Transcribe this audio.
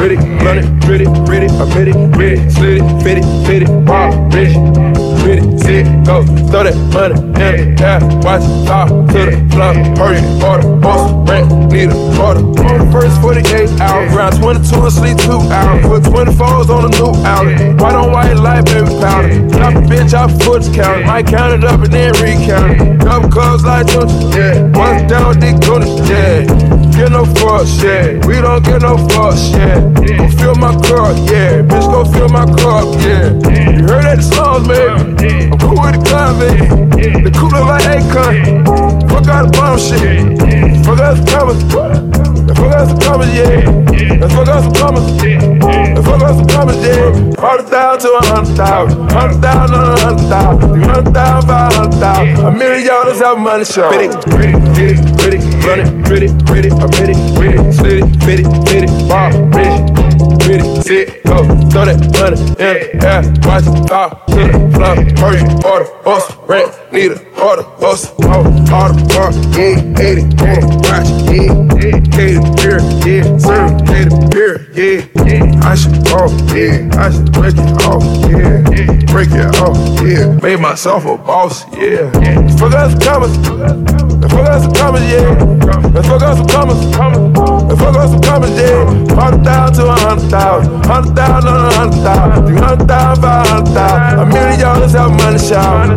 pretty, money, pretty, pretty, I'm pretty, pretty, slitty, fitty, fitty, pop, rich, pretty, sit, go, throw that money in the air, watch it fall to the floor, hurry, order, boss, rent, need a the first 48 hours, around 22 and sleep 2 hours, put 24s on a new outlet, white on white light, baby powder, drop a bitch off foot count, might count it up and then recount it, double cubs like Tunechi, yeah, once down, dick Tony, yeah, get no fuck shit, we don't get no fuck shit, go fill my cup, yeah, bitch go fill my cup, yeah, you heard that the songs, baby, I'm cool with the convict, the cooler like Akon, fuck out the bomb shit, fuck out the commas, fuck out the commas, yeah, fuck out the commas, fuck out the commas, yeah, hundred thousand to a hundred thousand, hundred thousand on a hundred thousand, dollars have money show. Pretty, pretty, pretty, pretty, run it, pretty, pretty, I'm pretty, pretty, slitty, fitty, fitty, bob, rich, pretty, sit, go, throw that money in the air, watch it fall to the floor, hurry, order, horse, rent, need a order, horse, oh, order, bar, yeah, 80, on watch, yeah, yeah, cater, beer, yeah, serve, cater, beer, yeah, I should, oh, yeah, I should break it off, yeah, made myself a boss, yeah, fuck us commas, fuck us commas, yeah, fuck us commas, fuck us commas, yeah, hundred thousand to a hundred thousand, hundred thousand on a hundred thousand, three hundred thousand, five hundred thousand, a million dollars have money shower.